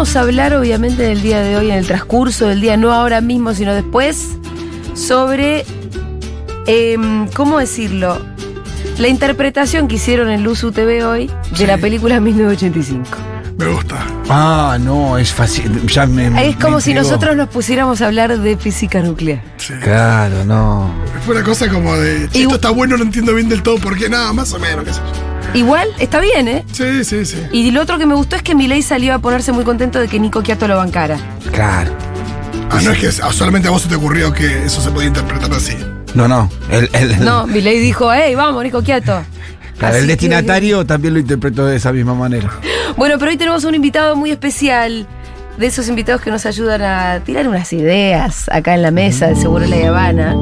vamos a hablar obviamente del día de hoy, en el transcurso del día, no ahora mismo, sino después, sobre, em, ¿cómo decirlo? La interpretación que hicieron en Luz UTV hoy de la película 1985. Me gusta. Ah, no, es fácil. Ya me, Es me como si nosotros nos pusiéramos a hablar de física nuclear. Sí. Claro, no. Fue una cosa como de. "Che, Y- esto está bueno, no entiendo bien del todo por qué, nada, más o menos, qué sé yo. Igual, está bien, ¿eh? Sí, sí, sí. Y lo otro que me gustó es que Milei salió a ponerse muy contento de que Nico Quiato lo bancara. Claro. Ah, no es que solamente a vos se te ocurrió que eso se podía interpretar así. No, no. El, el, No, Milei dijo, hey, vamos, Nico Quiato. claro, el que- destinatario también lo interpretó de esa misma manera. Bueno, pero hoy tenemos un invitado muy especial. De esos invitados que nos ayudan a tirar unas ideas acá en la mesa de Seguro La Habana.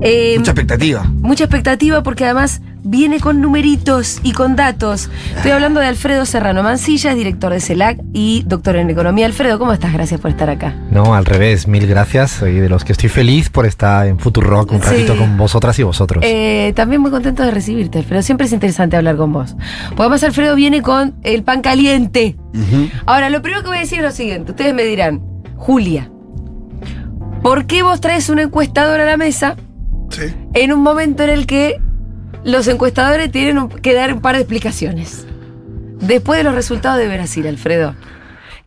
Eh, Mucha expectativa. mucha expectativa porque además viene con numeritos y con datos. Estoy hablando de Alfredo Serrano Mancilla, es director de CELAC y doctor en economía. Alfredo, ¿cómo estás? Gracias por estar acá. No, al revés, mil gracias. Soy de los que estoy feliz por estar en Futurock un Sí. ratito con vosotras y vosotros. Eh, también muy contento de recibirte, Alfredo. Siempre es interesante hablar con vos. Porque además Alfredo viene con el pan caliente. Ahora, lo primero que voy a decir es lo siguiente. Ustedes me dirán, Julia, ¿por qué vos traes un encuestador a la mesa Sí. en un momento en el que los encuestadores tienen que dar un par de explicaciones? Después de los resultados de Brasil, Alfredo.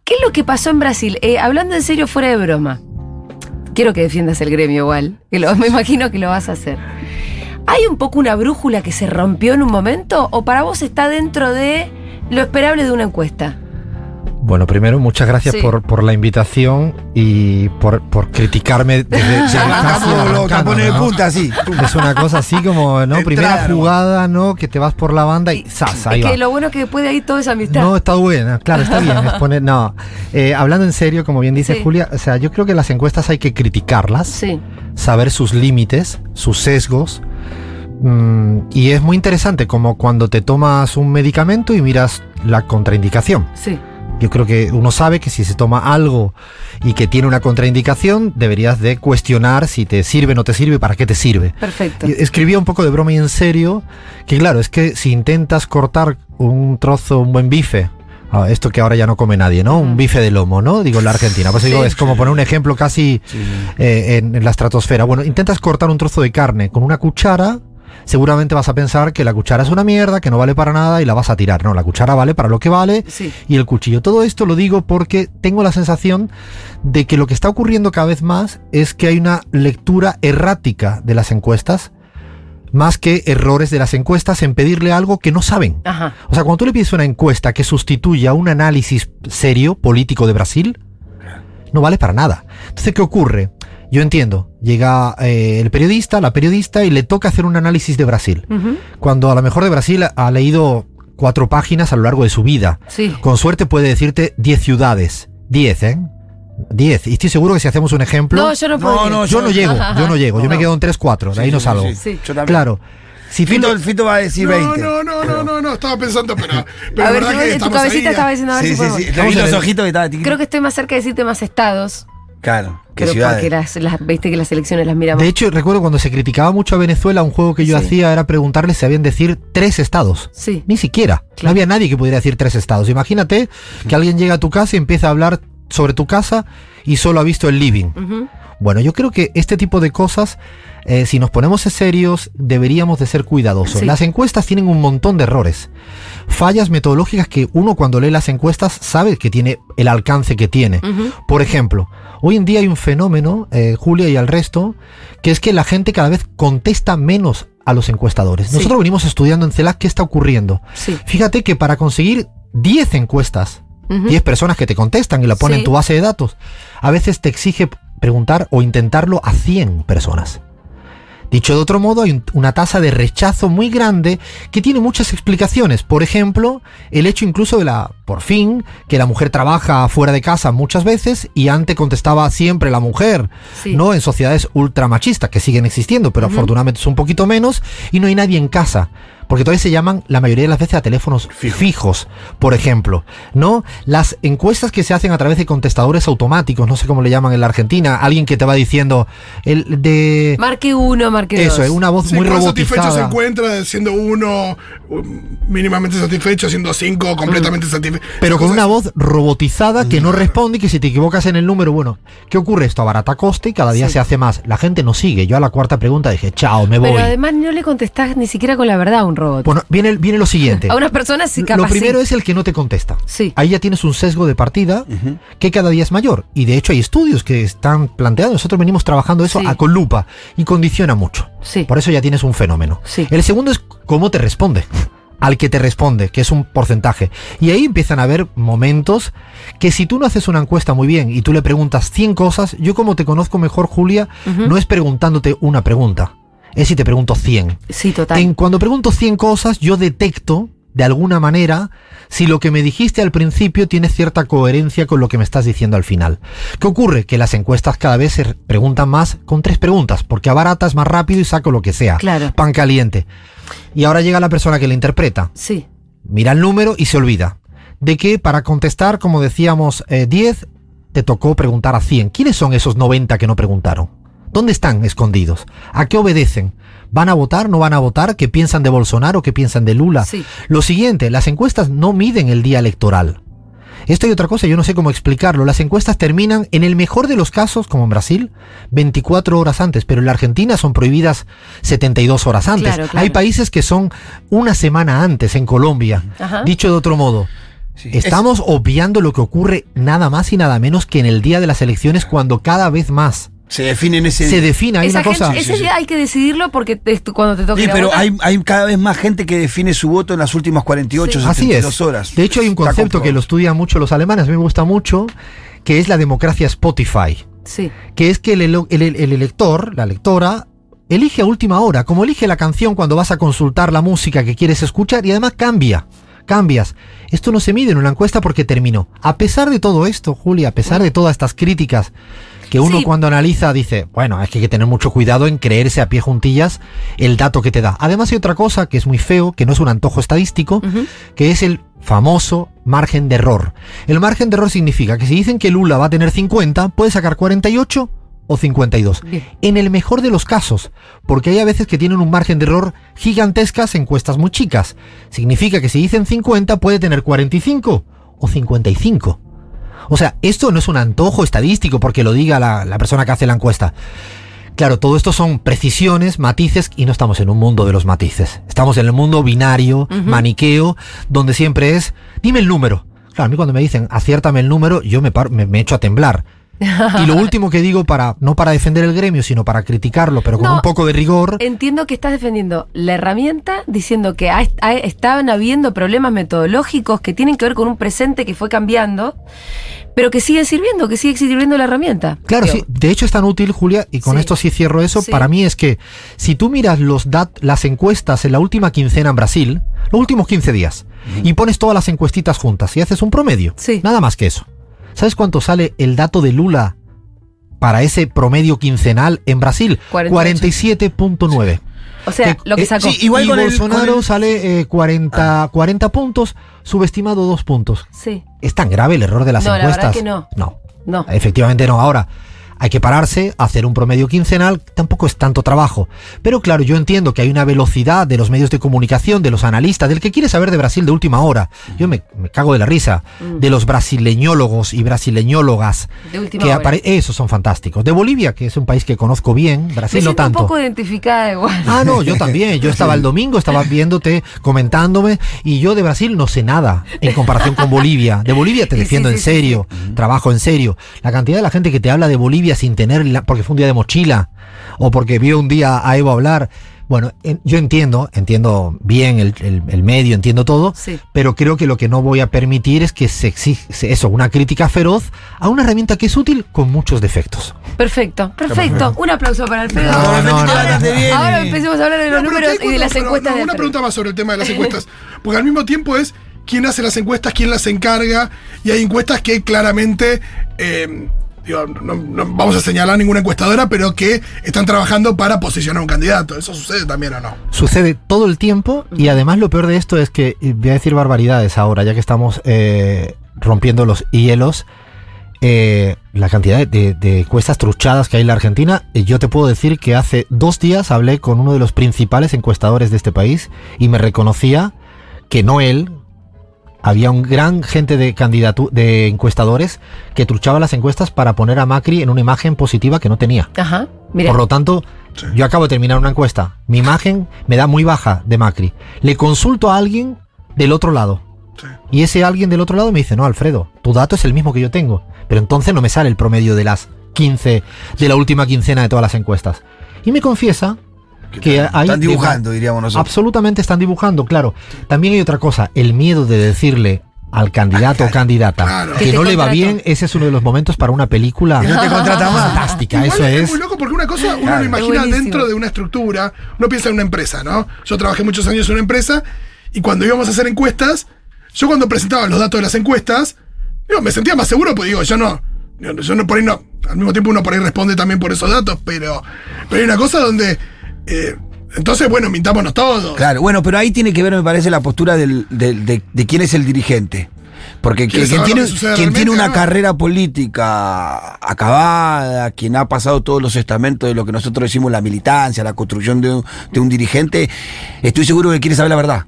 ¿Qué es lo que pasó en Brasil? Eh, hablando en serio, fuera de broma. Quiero que defiendas el gremio igual. Lo- me imagino que lo vas a hacer. ¿Hay un poco una brújula que se rompió en un momento? ¿O para vos está dentro de lo esperable de una encuesta? Bueno, primero, muchas gracias Sí. por, por la invitación y por, por criticarme desde, punta así. Es una cosa así como, ¿no? Entrada, Primera jugada, ¿no? Que te vas por la banda y ¡zas! Ahí es va. que lo bueno es que después de ahí todo es amistad. No, está buena, claro, está bien. es poner- no, Eh, hablando en serio, como bien dice Sí. Julia, o sea, yo creo que las encuestas hay que criticarlas. Sí. saber sus límites, sus sesgos. mm, y es muy interesante como cuando te tomas un medicamento y miras la contraindicación. Sí. Yo creo que uno sabe que si se toma algo y que tiene una contraindicación, deberías de cuestionar si te sirve o no te sirve, para qué te sirve. Perfecto. Escribía un poco de broma y en serio, que claro, es que si intentas cortar un trozo, un buen bife, ah, esto que ahora ya no come nadie, ¿no? Un bife de lomo, ¿no? Digo, en la Argentina. Pues digo, Sí. es como poner un ejemplo casi eh, en, en la estratosfera. Bueno, intentas cortar un trozo de carne con una cuchara, seguramente vas a pensar que la cuchara es una mierda, que no vale para nada y la vas a tirar. No, la cuchara vale para lo que vale Sí. y el cuchillo. Todo esto lo digo porque tengo la sensación de que lo que está ocurriendo cada vez más es que hay una lectura errática de las encuestas, más que errores de las encuestas en pedirle algo que no saben. Ajá. O sea, cuando tú le pides una encuesta que sustituya un análisis serio político de Brasil, no vale para nada. Entonces, ¿qué ocurre? Yo entiendo, llega eh, el periodista, la periodista, y le toca hacer un análisis de Brasil. Cuando a lo mejor de Brasil ha leído cuatro páginas a lo largo de su vida. Sí. Con suerte puede decirte 10 ciudades. 10, ¿eh? 10. Y estoy seguro que si hacemos un ejemplo. No, yo no puedo. No, no, yo no llego, yo no llego. Yo no. me quedo en 3, 4. De ahí no salgo. sí. Yo también. Claro. Si Fito, le- Fito va a decir No, 20. no, no, no, no, no, estaba pensando, pero. pero a ver, verdad que en tu estamos cabecita ahí, estaba diciendo a ver Sí, si sí, sí. Los ojitos que estaba Creo que estoy más cerca de decirte más estados. Claro, que Pero ciudades. porque las, las, viste que las elecciones las miramos. De hecho, recuerdo cuando se criticaba mucho a Venezuela, un juego que yo Sí. hacía era preguntarle si habían decir tres estados. Sí. Ni siquiera. Claro. No había nadie que pudiera decir tres estados. Imagínate que alguien llega a tu casa y empieza a hablar sobre tu casa y solo ha visto el living. Ujú. Bueno, yo creo que este tipo de cosas, eh, si nos ponemos en serios, deberíamos de ser cuidadosos. Sí. Las encuestas tienen un montón de errores. Fallas metodológicas que uno cuando lee las encuestas sabe que tiene el alcance que tiene. Por ejemplo, hoy en día hay un fenómeno, eh, Julia y al resto, que es que la gente cada vez contesta menos a los encuestadores. Sí. Nosotros venimos estudiando en CELAC qué está ocurriendo. Sí. Fíjate que para conseguir 10 encuestas, Ujú. 10 personas que te contestan y la ponen Sí. en tu base de datos, a veces te exige preguntar o intentarlo a 100 personas. Dicho de otro modo, hay un- una tasa de rechazo muy grande que tiene muchas explicaciones. Por ejemplo, el hecho incluso de la, por fin, que la mujer trabaja fuera de casa muchas veces y antes contestaba siempre la mujer, Sí. ¿no? En sociedades ultramachistas que siguen existiendo, pero afortunadamente es un poquito menos y no hay nadie en casa. Porque todavía se llaman la mayoría de las veces a teléfonos fijos, por ejemplo, ¿no? Las encuestas que se hacen a través de contestadores automáticos, no sé cómo le llaman en la Argentina, alguien que te va diciendo el de Marque uno, marque eso, dos. es una voz Sí, muy cuán satisfecho se robotizada. encuentra siendo uno um, mínimamente satisfecho, siendo cinco completamente satisfecho. Pero con una voz robotizada que no responde y que si te equivocas en el número, bueno, ¿qué ocurre? Esto abarata coste y cada día Sí. se hace más. La gente no sigue. Yo a la cuarta pregunta dije, chao, me voy. Pero además no le contestás ni siquiera con la verdad a un robot. Bueno, viene, viene lo siguiente. a unas personas sí, capaz Lo primero sí. es el que no te contesta. Sí. Ahí ya tienes un sesgo de partida que cada día es mayor. Y de hecho hay estudios que están planteados. Nosotros venimos trabajando eso Sí. a con lupa y condiciona mucho. Sí. Por eso ya tienes un fenómeno. Sí. El segundo es cómo te responde. Al que te responde, que es un porcentaje. Y ahí empiezan a haber momentos que si tú no haces una encuesta muy bien y tú le preguntas 100 cosas, yo como te conozco mejor, Julia, no es preguntándote una pregunta. Es si te pregunto 100. Sí, total. En, cuando pregunto 100 cosas, yo detecto, de alguna manera, si lo que me dijiste al principio tiene cierta coherencia con lo que me estás diciendo al final. ¿Qué ocurre? Que las encuestas cada vez se re- preguntan más con tres preguntas, porque abaratas más rápido y saco lo que sea. Claro. Pan caliente. Y ahora llega la persona que le interpreta. Sí. Mira el número y se olvida. De que para contestar, como decíamos, eh, 10, te tocó preguntar a 100. ¿Quiénes son esos 90 que no preguntaron? ¿Dónde están escondidos? ¿A qué obedecen? ¿Van a votar? ¿No van a votar? ¿Qué piensan de Bolsonaro? ¿Qué piensan de Lula? Sí. Lo siguiente, las encuestas no miden el día electoral. Esto y otra cosa, yo no sé cómo explicarlo. Las encuestas terminan, en el mejor de los casos, como en Brasil, 24 horas antes, pero en la Argentina son prohibidas 72 horas antes. Claro, claro. Hay países que son una semana antes, en Colombia. Ajá. Dicho de otro modo, Sí. estamos obviando lo que ocurre nada más y nada menos que en el día de las elecciones, cuando cada vez más Se definen ese. se define. Hay Esa una cosa. gente- ese día hay que decidirlo porque te- cuando te toque Sí, ir a pero votar. hay, hay cada vez más gente que define su voto en las últimas 48, Sí. Así 72 es. horas. De hecho, hay un Está concepto que lo estudian mucho los alemanes, a mí me gusta mucho, que es la democracia Spotify. Sí. que es que el, elo- el- el- el elector, la lectora, elige a última hora, como elige la canción cuando vas a consultar la música que quieres escuchar y además cambia, cambias. Esto no se mide en una encuesta porque terminó. A pesar de todo esto, Julia, a pesar de todas estas críticas que uno Sí. cuando analiza dice, bueno, es que hay que tener mucho cuidado en creerse a pie juntillas el dato que te da. Además hay otra cosa que es muy feo, que no es un antojo estadístico, que es el famoso margen de error. El margen de error significa que si dicen que Lula va a tener 50, puede sacar 48 o 52. Bien. En el mejor de los casos, porque hay a veces que tienen un margen de error gigantescas en encuestas muy chicas. Significa que si dicen 50 puede tener 45 o 55. O sea, esto no es un antojo estadístico porque lo diga la, la persona que hace la encuesta. Claro, todo esto son precisiones, matices, y no estamos en un mundo de los matices. Estamos en el mundo binario, maniqueo, donde siempre es, dime el número. Claro, a mí cuando me dicen, aciértame el número, yo me, paro- me, me echo a temblar. Y lo último que digo, para no para defender el gremio, sino para criticarlo, pero con No. un poco de rigor, Entiendo que estás defendiendo la herramienta diciendo que ha- ha- estaban habiendo problemas metodológicos que tienen que ver con un presente que fue cambiando, pero que siguen sirviendo, que sigue sirviendo la herramienta. Claro, sí. De hecho es tan útil, Julia, y con Sí. esto sí cierro eso. Sí. Para mí es que si tú miras los dat las encuestas en la última quincena en Brasil, los últimos 15 días, y pones todas las encuestitas juntas y haces un promedio, Sí. nada más que eso. ¿Sabes cuánto sale el dato de Lula para ese promedio quincenal en Brasil? 48. 47.9. O sea, Que- lo que eh, sacó. sí, Igual y con el- Bolsonaro con el- sale eh, 40, 40 puntos, subestimado 2 puntos. Sí. ¿Es tan grave el error de las No, la verdad encuestas? que no. No. No. Efectivamente no. Ahora, hay que pararse, hacer un promedio quincenal, tampoco es tanto trabajo. Pero claro, yo entiendo que hay una velocidad de los medios de comunicación, de los analistas, del que quiere saber de Brasil de última hora. Yo me, me cago de la risa. Mm. De los brasileñólogos y brasileñólogas. De última que hora. Esos son fantásticos. De Bolivia, que es un país que conozco bien, Me Brasil no siento tanto. un poco identificada igual. Ah, no, yo también. Yo estaba el domingo, estaba viéndote, comentándome, y yo de Brasil no sé nada en comparación con Bolivia. De Bolivia te defiendo sí, en sí, serio, trabajo en serio. La cantidad de la gente que te habla de Bolivia sin tener, la- porque fue un día de mochila, o porque vio un día a Evo hablar. Bueno, en- yo entiendo, entiendo bien el, el- el medio, entiendo todo, Sí. pero creo que lo que no voy a permitir es que se exige eso, una crítica feroz a una herramienta que es útil con muchos defectos. Perfecto, perfecto. Un aplauso para Alfredo. No, no, no. Ahora, ahora empecemos a hablar de los números ¿qué y de las encuestas de Una pregunta más sobre el tema de las encuestas. Porque al mismo tiempo es quién hace las encuestas, quién las encarga, y hay encuestas que claramente, eh, digo, no, no vamos a señalar ninguna encuestadora, pero que están trabajando para posicionar un candidato. ¿Eso sucede también o no? Sucede todo el tiempo y además lo peor de esto es que, voy a decir barbaridades ahora, ya que estamos eh, rompiendo los hielos, eh, la cantidad de, de, de encuestas truchadas que hay en la Argentina, eh, yo te puedo decir que hace dos días hablé con uno de los principales encuestadores de este país y me reconocía que no él, había un gran gente de candidatu de encuestadores que truchaba las encuestas para poner a Macri en una imagen positiva que no tenía. Ajá. Mira. Por lo tanto, Sí. yo acabo de terminar una encuesta. Mi imagen me da muy baja de Macri. Le consulto a alguien del otro lado. Sí. Y ese alguien del otro lado me dice, no, Alfredo, tu dato es el mismo que yo tengo. Pero entonces no me sale el promedio de las 15, de la última quincena de todas las encuestas. Y me confiesa que hay... Están dibujando, diríamos nosotros. Absolutamente están dibujando, claro. También hay otra cosa, el miedo de decirle al candidato o candidata Claro. Que no le va bien, ese es uno de los momentos para una película no te fantástica. Igual Eso es. muy loco porque una cosa uno Claro. lo imagina Es buenísimo. dentro de una estructura, uno piensa en una empresa, ¿no? Yo trabajé muchos años en una empresa y cuando íbamos a hacer encuestas, yo cuando presentaba los datos de las encuestas, digo, me sentía más seguro, pues digo, yo no, yo no- yo no por ahí no, al mismo tiempo uno por ahí responde también por esos datos, pero, pero hay una cosa donde, eh, entonces, bueno, mintámonos todos. Claro, bueno, pero ahí tiene que ver, me parece, la postura del, del- de, de quién es el dirigente. Porque que- ¿Quieres quien, tiene, quien una no? carrera política acabada, quien ha pasado todos los estamentos de lo que nosotros decimos la militancia, la construcción de un, de un dirigente, estoy seguro que quiere saber la verdad.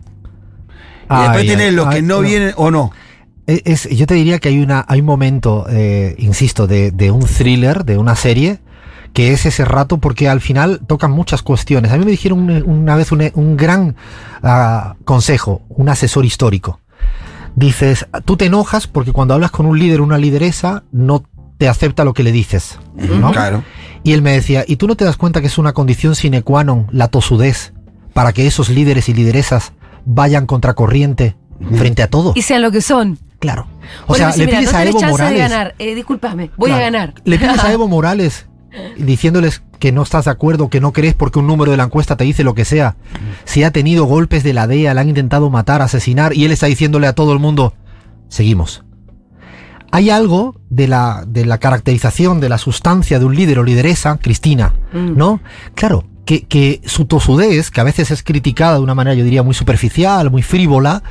y después Ay, tiene ay, los que no pero- vienen o no. Es, es- yo te diría que hay, una, hay un momento, eh, insisto, de, de un thriller, de una serie, que es ese rato porque al final tocan muchas cuestiones. A mí me dijeron un- una vez un, un gran ah, consejo, un asesor histórico. Dices, tú te enojas porque cuando hablas con un líder o una lideresa no te acepta lo que le dices. ¿no? Claro. Y él me decía, ¿y tú no te das cuenta que es una condición sine qua non la tosudez para que esos líderes y lideresas vayan contracorriente frente a todo? Y sean lo que son. Claro. O Bueno, sea, dice, le mira, pides no a Evo Morales. de ganar. Eh, discúlpame, voy Claro. a ganar. Le pides a Evo Morales diciéndoles que no estás de acuerdo, que no crees porque un número de la encuesta te dice lo que sea. Si ha tenido golpes de la DEA, le han intentado matar, asesinar, y él está diciéndole a todo el mundo, seguimos. Hay algo de la, de la caracterización de la sustancia de un líder o lideresa, Cristina, Mm. ¿no? Claro, que, que su tosudez, que a veces es criticada de una manera, yo diría, muy superficial, muy frívola,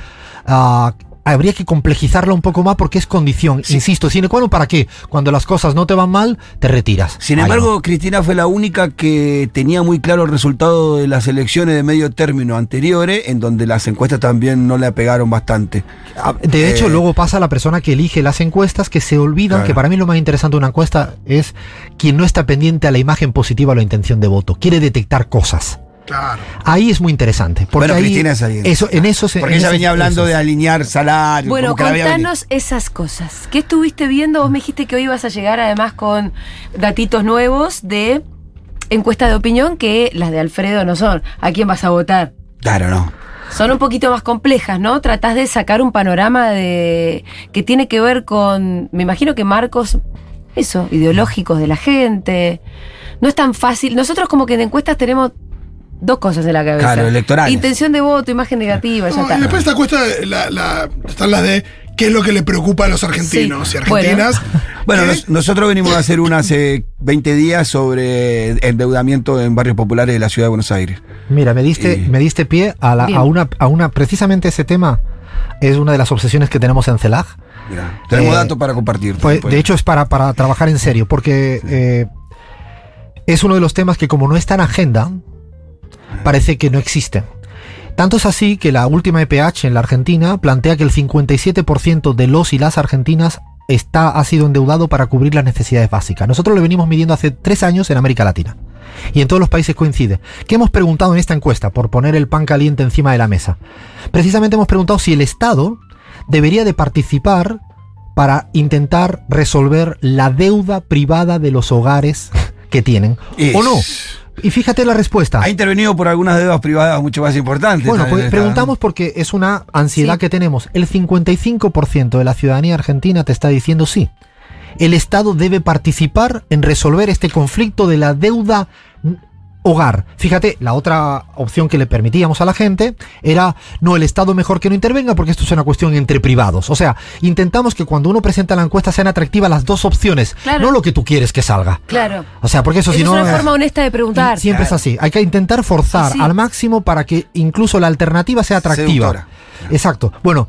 ah, habría que complejizarla un poco más porque es condición. Insisto, sine qua ¿para qué? Cuando las cosas no te van mal, te retiras. Sin embargo, Cristina fue la única que tenía muy claro el resultado de las elecciones de medio término anteriores, en donde las encuestas también no le apegaron bastante. Ah, De hecho, Eh, luego pasa la persona que elige las encuestas que se olvidan Claro. que para mí lo más interesante de una encuesta es quien no está pendiente a la imagen positiva o la intención de voto. Quiere detectar cosas. Claro. Ahí es muy interesante. Porque Bueno, ahí- Cristina es ahí. Eso, en eso se- Porque en ella venía hablando de alinear salarios. Bueno, contanos esas cosas. ¿Qué estuviste viendo? Vos me dijiste que hoy ibas a llegar además con datitos nuevos de encuesta de opinión que las de Alfredo no son. ¿A quién vas a votar? Claro, no. Son un poquito más complejas, ¿no? Tratás de sacar un panorama de que tiene que ver con, me imagino que marcos, eso, ideológicos de la gente. No es tan fácil. Nosotros como que en encuestas tenemos dos cosas en la cabeza. Claro, electorales. Intención de voto, imagen negativa, ya está. y después esta cuesta, la, la- están las de qué es lo que le preocupa a los argentinos Sí. y argentinas. Bueno, nosotros venimos a hacer una hace 20 días sobre endeudamiento en barrios populares de la ciudad de Buenos Aires. Mira, me diste, Y- me diste pie a, la- a una, a una, precisamente ese tema es una de las obsesiones que tenemos en CELAG. Mirá, tenemos Eh, datos para compartir. Pues, de hecho, es para, para trabajar en serio, porque eh, es uno de los temas que como no está en agenda, parece que no existe. Tanto es así que la última EPH en la Argentina plantea que el 57% de los y las argentinas está, ha sido endeudado para cubrir las necesidades básicas. Nosotros lo venimos midiendo hace tres años en América Latina. Y en todos los países coincide. ¿Qué hemos preguntado en esta encuesta? Por poner el pan caliente encima de la mesa. Precisamente hemos preguntado si el Estado debería de participar para intentar resolver la deuda privada de los hogares que tienen. Es- ¿O no? Y fíjate la respuesta. Ha intervenido por algunas deudas privadas mucho más importantes. Bueno, pues esta, preguntamos porque es una ansiedad Sí. que tenemos. El 55% de la ciudadanía argentina te está diciendo sí. El Estado debe participar en resolver este conflicto de la deuda hogar. Fíjate, la otra opción que le permitíamos a la gente era, no, el Estado mejor que no intervenga porque esto es una cuestión entre privados. O sea, intentamos que cuando uno presenta la encuesta sean atractivas las dos opciones, Claro. no lo que tú quieres que salga. Claro. O sea, porque eso si no... es una forma honesta de preguntar. Siempre es así. Hay que intentar forzar Sí. al máximo para que incluso la alternativa sea atractiva. Seductora. Exacto. Bueno,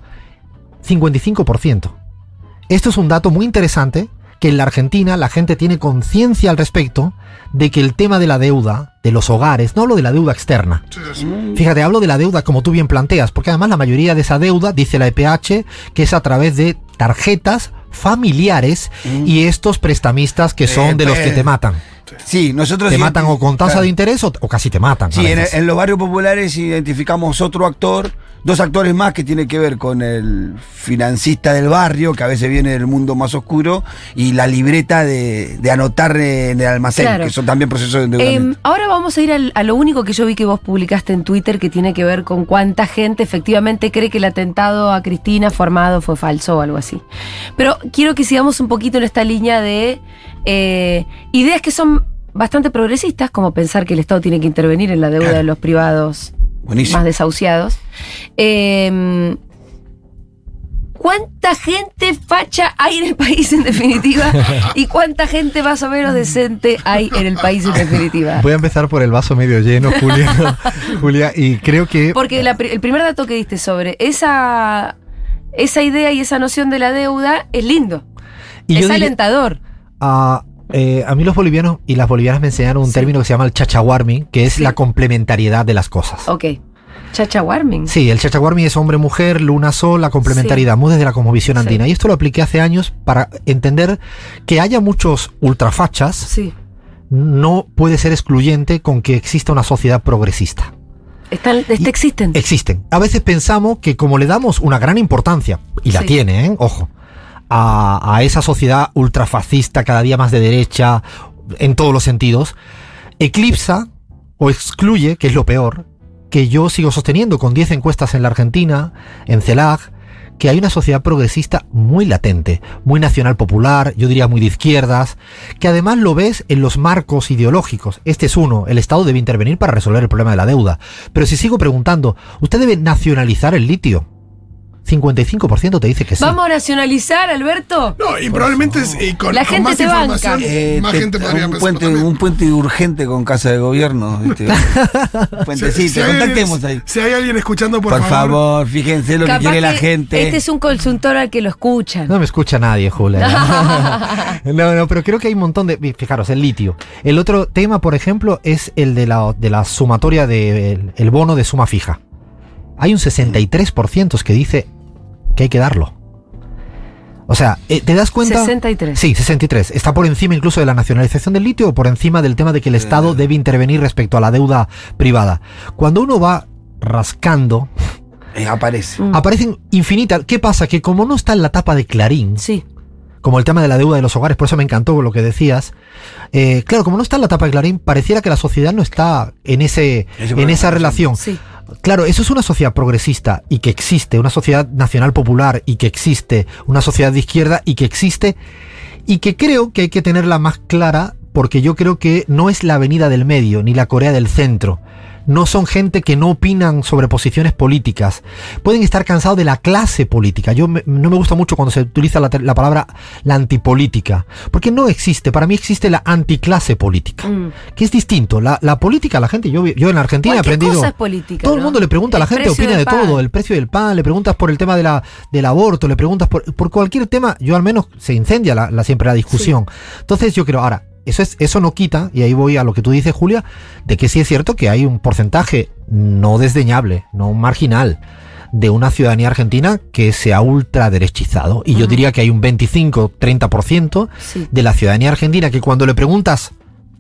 55%. Esto es un dato muy interesante que en la Argentina la gente tiene conciencia al respecto de que el tema de la deuda, de los hogares, no hablo de la deuda externa. Sí, sí, sí. Fíjate, hablo de la deuda como tú bien planteas, porque además la mayoría de esa deuda, dice la EPH, que es a través de tarjetas familiares y estos prestamistas que son de los que te matan. Sí, nosotros. Te matan o con tasa Claro. de interés o, o casi te matan. Sí, en, en los barrios populares identificamos otro actor, dos actores más que tiene que ver con el financista del barrio, que a veces viene del mundo más oscuro, y la libreta de, de anotar en el almacén, Claro. que son también procesos de Eh, endeudamiento. ahora vamos a ir al- a lo único que yo vi que vos publicaste en Twitter que tiene que ver con cuánta gente efectivamente cree que el atentado a Cristina formado fue falso o algo así. Pero quiero que sigamos un poquito en esta línea de eh, ideas que son bastante progresistas, como pensar que el Estado tiene que intervenir en la deuda de los privados Buenísimo. más desahuciados. Eh, ¿Cuánta gente facha hay en el país en definitiva? ¿Y cuánta gente más o menos decente hay en el país en definitiva? Voy a empezar por el vaso medio lleno, Julia. Julia, y creo que Porque la el primer dato que diste sobre esa, esa idea y esa noción de la deuda es lindo. y es yo diría- alentador. A, eh, a mí los bolivianos y las bolivianas me enseñaron un Sí. término que se llama el chachawarmi, que es Sí. la complementariedad de las cosas. Ok. Chacha Warming. Sí, el chachawarmi es hombre-mujer, luna-sol, la complementariedad, muy desde la cosmovisión Sí. andina. Y esto lo apliqué hace años para entender que haya muchos ultrafachas, Sí. no puede ser excluyente con que exista una sociedad progresista. Están, este Y- existen. Existen. A veces pensamos que como le damos una gran importancia, y la Sí. tiene, ¿eh? ojo, a, esa sociedad ultrafascista, cada día más de derecha, en todos los sentidos, eclipsa o excluye, que es lo peor, que yo sigo sosteniendo con 10 encuestas en la Argentina, en CELAG, que hay una sociedad progresista muy latente, muy nacional popular, yo diría muy de izquierdas, que además lo ves en los marcos ideológicos. Este es uno, el Estado debe intervenir para resolver el problema de la deuda. Pero si sigo preguntando, ¿usted debe nacionalizar el litio? 55% te dice que sí. Vamos a nacionalizar, Alberto. No, y probablemente es- y con, La con gente más te banca. información, Eh, más te- gente podría un puente, también. un puente urgente con casa de gobierno. ¿viste? Puentecito, hay contactemos alguien, ahí. Si hay alguien escuchando, por, Por, favor, fíjense lo que quiere la gente. Este es un consultor al que lo escuchan. No me escucha nadie, Julia. no, no, pero creo que hay un montón de. Fijaros, el litio. El otro tema, por ejemplo, es el de la, de la sumatoria del el bono de suma fija. Hay un 63% que dice que hay que darlo. O sea, eh, ¿te das cuenta? 63. Sí, 63. Está por encima incluso de la nacionalización del litio o por encima del tema de que el Estado debe intervenir respecto a la deuda privada. Cuando uno va rascando, Eh, aparece. Mm. aparecen infinitas. ¿Qué pasa? Que como no está en la tapa de Clarín, Sí. como el tema de la deuda de los hogares, por eso me encantó lo que decías. eh, claro, como no está en la tapa de Clarín, pareciera que la sociedad no está en ese, Ese en esa relación. Sí. Claro, eso es una sociedad progresista y que existe, una sociedad nacional popular y que existe, una sociedad de izquierda y que existe, y que creo que hay que tenerla más clara porque yo creo que no es la avenida del medio ni la Corea del centro. No son gente que no opinan sobre posiciones políticas. Pueden estar cansados de la clase política. Yo me- no me gusta mucho cuando se utiliza la, la palabra la antipolítica. Porque no existe. Para mí existe la anticlase política. Mm. Que es distinto. La, la política, la gente, yo, yo en Argentina he aprendido. cosa es política, Todo el mundo le pregunta a la gente, opina de pan. todo, el precio del pan, le preguntas por el tema de la, del aborto, le preguntas por, por cualquier tema, yo al menos se incendia la, la- siempre la discusión. Entonces yo creo, ahora, eso, es, eso no quita, y ahí voy a lo que tú dices, Julia, de que sí es cierto que hay un porcentaje no desdeñable, no marginal, de una ciudadanía argentina que se ha ultraderechizado. Y yo diría que hay un 25-30% Sí. de la ciudadanía argentina que cuando le preguntas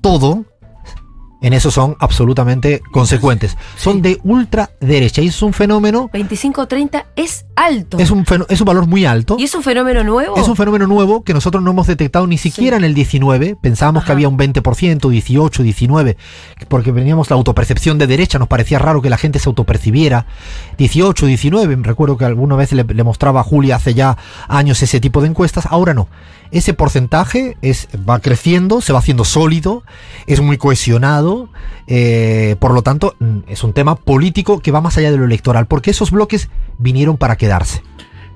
todo, en eso son absolutamente consecuentes. Son de ultraderecha y es un fenómeno 25-30 es alto. Es un, es un valor muy alto. ¿Y es un fenómeno nuevo? Es un fenómeno nuevo que nosotros no hemos detectado ni siquiera en el 19. Pensábamos que había un 20%, 18, 19, porque veníamos la autopercepción de derecha, nos parecía raro que la gente se autopercibiera. 18, 19, recuerdo que alguna vez le, le mostraba a Julia hace ya años ese tipo de encuestas, ahora no. Ese porcentaje es, va creciendo, se va haciendo sólido, es muy cohesionado, eh, por lo tanto mm, es un tema político que va más allá de lo electoral, porque esos bloques vinieron para quedarse.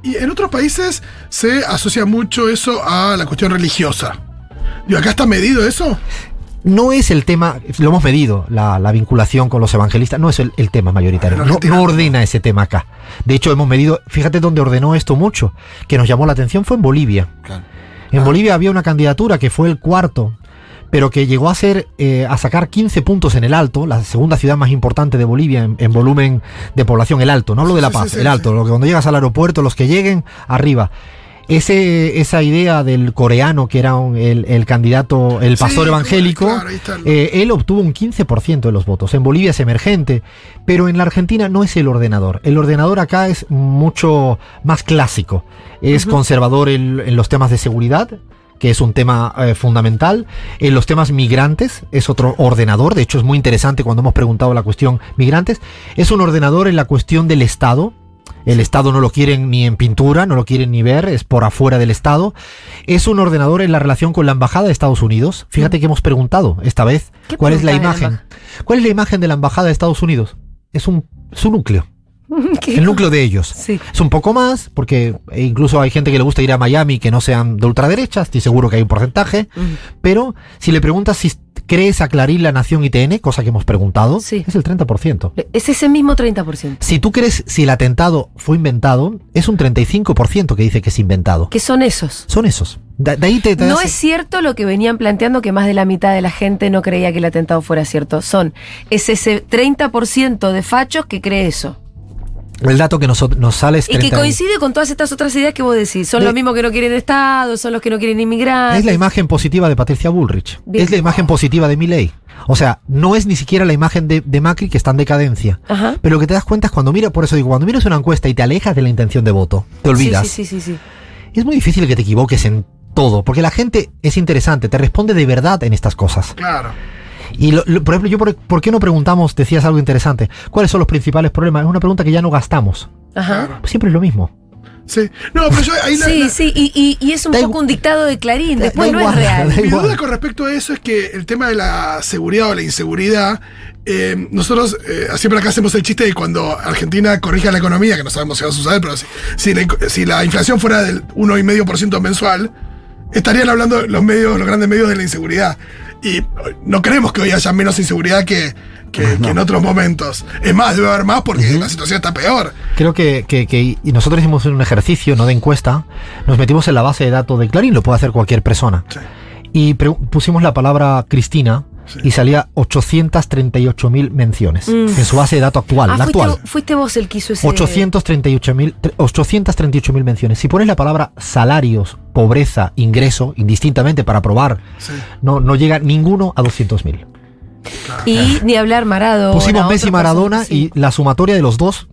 Y en otros países se asocia mucho eso a la cuestión religiosa. Digo, ¿acá está medido eso? no es el tema, lo hemos medido, la, la vinculación con los evangelistas, no es el, el tema mayoritario, no, Argentina no no. ordena ese tema acá. De hecho, hemos medido, fíjate dónde ordenó esto mucho, que nos llamó la atención fue en Bolivia. Claro. En Ah. Bolivia había una candidatura que fue el cuarto, pero que llegó a ser eh, a sacar 15 puntos en el Alto, la segunda ciudad más importante de Bolivia en, en volumen de población, el Alto, no hablo de La Sí, sí, Paz, sí, el Alto, sí. lo que cuando llegas al aeropuerto, los que lleguen arriba. Ese, esa idea del coreano que era un- el, el candidato, el pastor evangélico, claro, eh, él obtuvo un 15% de los votos. En Bolivia es emergente, pero en la Argentina no es el ordenador. El ordenador acá es mucho más clásico. Es conservador en, en los temas de seguridad, que es un tema eh, fundamental. En los temas migrantes es otro ordenador. De hecho, es muy interesante cuando hemos preguntado la cuestión migrantes. Es un ordenador en la cuestión del Estado. El Estado no lo quieren ni en pintura, no lo quieren ni ver, es por afuera del Estado. Es un ordenador en la relación con la Embajada de Estados Unidos. Fíjate que hemos preguntado esta vez ¿Qué cuál es la imagen. ¿Cuál es la imagen de la Embajada de Estados Unidos? Es un su núcleo, ¿Qué? el núcleo de ellos. Sí. Es un poco más, porque incluso hay gente que le gusta ir a Miami que no sean de ultraderecha, estoy seguro que hay un porcentaje, pero si le preguntas si crees a Clarín la Nación ITN, cosa que hemos preguntado, Sí. es el 30%. Es ese mismo 30%. Si tú crees si el atentado fue inventado, es un 35% que dice que es inventado. ¿Qué son esos? Son esos. De, de ahí te, te No es cierto lo que venían planteando que más de la mitad de la gente no creía que el atentado fuera cierto. Son es ese 30% de fachos que cree eso. El dato que nos, nos sale es Y que 30 coincide con todas estas otras ideas que vos decís. Son De- los mismos que no quieren Estado, son los que no quieren inmigrantes. Es la imagen positiva de Patricia Bullrich. Bien. Es la imagen positiva de Milley. O sea, no es ni siquiera la imagen de, de Macri que está en decadencia. Ajá. Pero lo que te das cuenta es cuando mira, por eso digo, cuando miras una encuesta y te alejas de la intención de voto, te olvidas. Sí, sí, sí, sí. sí. Es muy difícil que te equivoques en todo, porque la gente es interesante, te responde de verdad en estas cosas. Claro. Y, lo- lo- por ejemplo, yo por, ¿por qué no preguntamos, decías algo interesante, cuáles son los principales problemas? Es una pregunta que ya no gastamos. Ajá. Siempre es lo mismo. Sí. No, pero yo ahí la- Sí, la- sí, y, y- y es un poco un dictado de Clarín, después no igual, es real. Mi duda con respecto a eso es que el tema de la seguridad o la inseguridad, eh, nosotros eh, siempre acá hacemos el chiste de cuando Argentina corrija la economía, que no sabemos si va a suceder, pero si, si, la, si la inflación fuera del 1,5% mensual, estarían hablando los medios, los grandes medios de la inseguridad. Y eh, no creemos que hoy haya menos inseguridad que, que- que en otros momentos. Es más, debe haber más porque la situación está peor. Creo que, que- que- y nosotros hicimos un ejercicio, no de encuesta, nos metimos en la base de datos de Clarín, lo puede hacer cualquier persona. Sí. Y pusimos la palabra Cristina Sí. y salía 838.000 menciones Mm. en su base de datos actual, Ah, la fuiste, actual. fuiste vos el que hizo ese. 838.000 tre- 838.000 menciones. Si pones la palabra salarios, pobreza, ingreso, indistintamente para probar, Sí. no, no llega ninguno a 200.000. Y ni hablar Maradona. Pusimos Messi y Maradona sí. y la sumatoria de los dos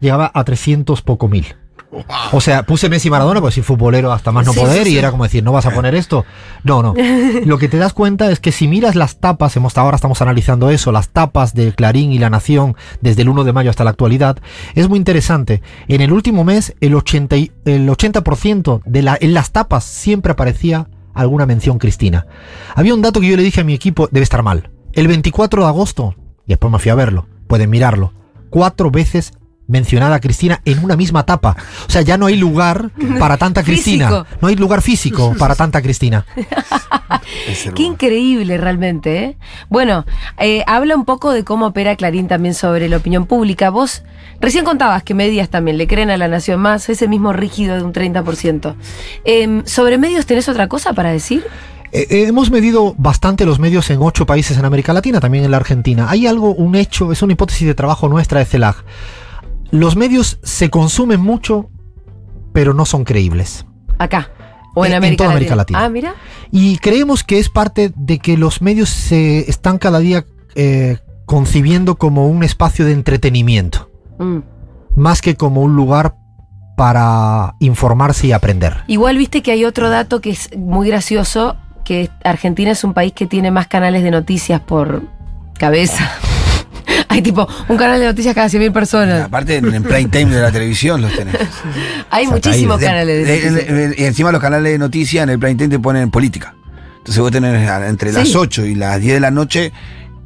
llegaba a 300 poco mil. Wow. O sea, puse Messi y Maradona porque soy futbolero hasta más no Sí, poder sí, y era como decir, ¿no vas a poner esto? No, no. Lo que te das cuenta es que si miras las tapas, hemos, ahora estamos analizando eso, las tapas de Clarín y La Nación desde el 1 de mayo hasta la actualidad, es muy interesante. En el último mes, el 80%, y- el 80% de la, en las tapas siempre aparecía alguna mención Cristina. Había un dato que yo le dije a mi equipo, debe estar mal. El 24 de agosto, y después me fui a verlo, pueden mirarlo, cuatro veces mencionada a Cristina en una misma tapa. O sea, ya no hay lugar para tanta Cristina. Físico. No hay lugar físico para tanta Cristina. Qué increíble realmente, ¿eh? Bueno, eh, habla un poco de cómo opera Clarín también sobre la opinión pública. Vos recién contabas que medias también le creen a la nación más, ese mismo rígido de un 30%. Em, ¿Sobre medios tenés otra cosa para decir? Eh, eh, hemos medido bastante los medios en ocho países en América Latina, también en la Argentina. Hay algo, un hecho, es una hipótesis de trabajo nuestra de CELAG. Los medios se consumen mucho, pero no son creíbles. Acá. O en, En- toda América Latina. Ah, mira. Y creemos que es parte de que los medios se están cada día eh, concibiendo como un espacio de entretenimiento, Mm. más que como un lugar para informarse y aprender. Igual viste que hay otro dato que es muy gracioso, que Argentina es un país que tiene más canales de noticias por cabeza. hay tipo un canal de noticias cada 100.000 personas. Aparte, en el prime time de la televisión los tenés. Hay O sea, muchísimos De- canales de de- noticias. de- y encima los canales de noticias en el prime time te ponen política. Entonces vos tenés entre las Sí. 8 y las 10 de la noche,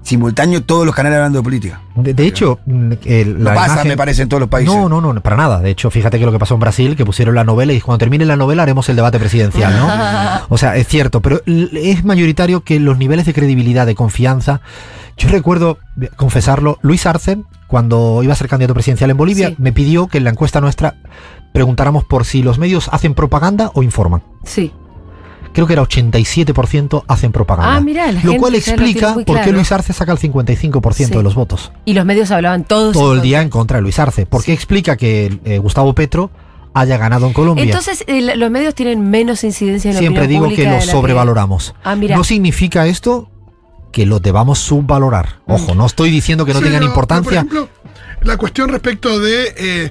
simultáneo todos los canales hablando de política. De, de hecho, mm, el- No la pasa, imagen- me parece, en todos los países. No, no, no, para nada. De hecho, fíjate que lo que pasó en Brasil, que pusieron la novela y cuando termine la novela haremos el debate presidencial, ¿no? O sea, es cierto, pero es mayoritario que los niveles de credibilidad, de confianza. Yo recuerdo, eh, confesarlo, Luis Arce, cuando iba a ser candidato presidencial en Bolivia, Sí. me pidió que en la encuesta nuestra preguntáramos por si los medios hacen propaganda o informan. Sí. Creo que era 87% hacen propaganda. Ah, mirá, la Lo gente cual lo explica por qué claro. Luis Arce saca el 55% Sí. de los votos Y los medios hablaban todos. todo el día en contra de Luis Arce. ¿Por qué explica que eh, Gustavo Petro haya ganado en Colombia? Entonces, eh, los medios tienen menos incidencia en la Siempre digo que pública lo de la sobrevaloramos. Ah, mira. No significa esto que lo debamos subvalorar. Ojo, no estoy diciendo que no Sí, tengan pero- importancia. pero, por ejemplo, la cuestión respecto de eh,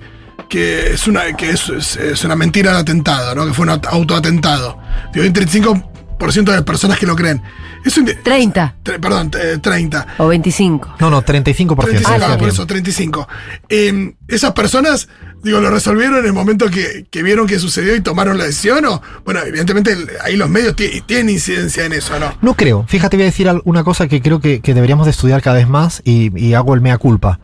que es una que es, es- es una mentira de atentado, ¿no? Que fue un aut- autoatentado. Digo, hay un 35% de personas que lo creen. Es un, 30 tre- perdón, eh, 30. o 25. no, no, 35%. 35, decía ah, por eso, 35. Eh, esas personas, digo, lo resolvieron en el momento que, que vieron que sucedió y tomaron la decisión, o, bueno, evidentemente el- ahí los medios ti- tienen incidencia en eso, ¿no? No creo. Fíjate, voy a decir una cosa que creo que, que deberíamos de estudiar cada vez más y, y hago el mea culpa.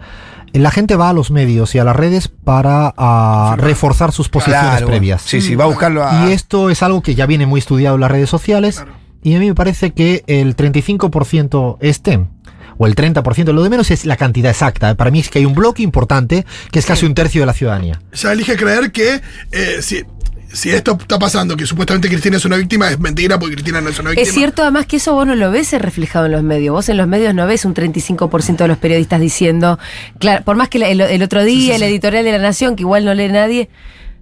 La gente va a los medios y a las redes para ah, reforzar sus posiciones Claro, previas. Sí, sí, va a buscarlo a. Y esto es algo que ya viene muy estudiado en las redes sociales. Claro. Y a mí me parece que el 35% este, o el 30%, lo de menos es la cantidad exacta. Para mí es que hay un bloque importante que es casi un tercio de la ciudadanía. Ya elige creer que eh, si, si esto está pasando, que supuestamente Cristina es una víctima, es mentira porque Cristina no es una víctima. Es cierto además que eso vos no lo ves reflejado en los medios. Vos en los medios no ves un 35% de los periodistas diciendo, claro, por más que el, el otro día Sí, sí, el editorial de la Nación, que igual no lee nadie,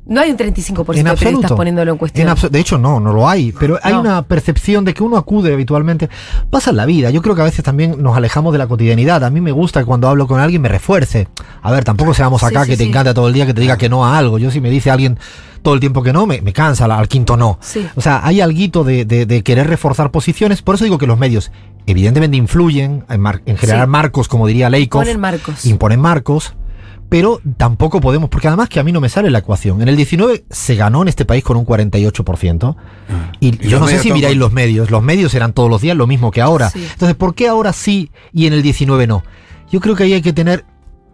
no hay un 35% de periodistas poniéndolo en cuestión. En de hecho, no, no lo hay. Pero hay No. una percepción de que uno acude habitualmente. Pasa en la vida. Yo creo que a veces también nos alejamos de la cotidianidad. A mí me gusta que cuando hablo con alguien me refuerce. A ver, tampoco seamos acá sí, que te sí. encanta todo el día que te diga que no a algo. Yo si me dice alguien todo el tiempo que no, me, me cansa al quinto no. Sí. O sea, hay algo de, de- de querer reforzar posiciones. Por eso digo que los medios evidentemente influyen en, mar- en generar marcos, como diría Leikov. Ponen marcos. Imponen marcos. Pero tampoco podemos, porque además que a mí no me sale la ecuación. En el 19 se ganó en este país con un 48%. Y, Y yo no sé si miráis los medios. Los medios eran todos los días lo mismo que ahora. Sí. Entonces, ¿por qué ahora sí y en el 19 no? Yo creo que ahí hay que tener,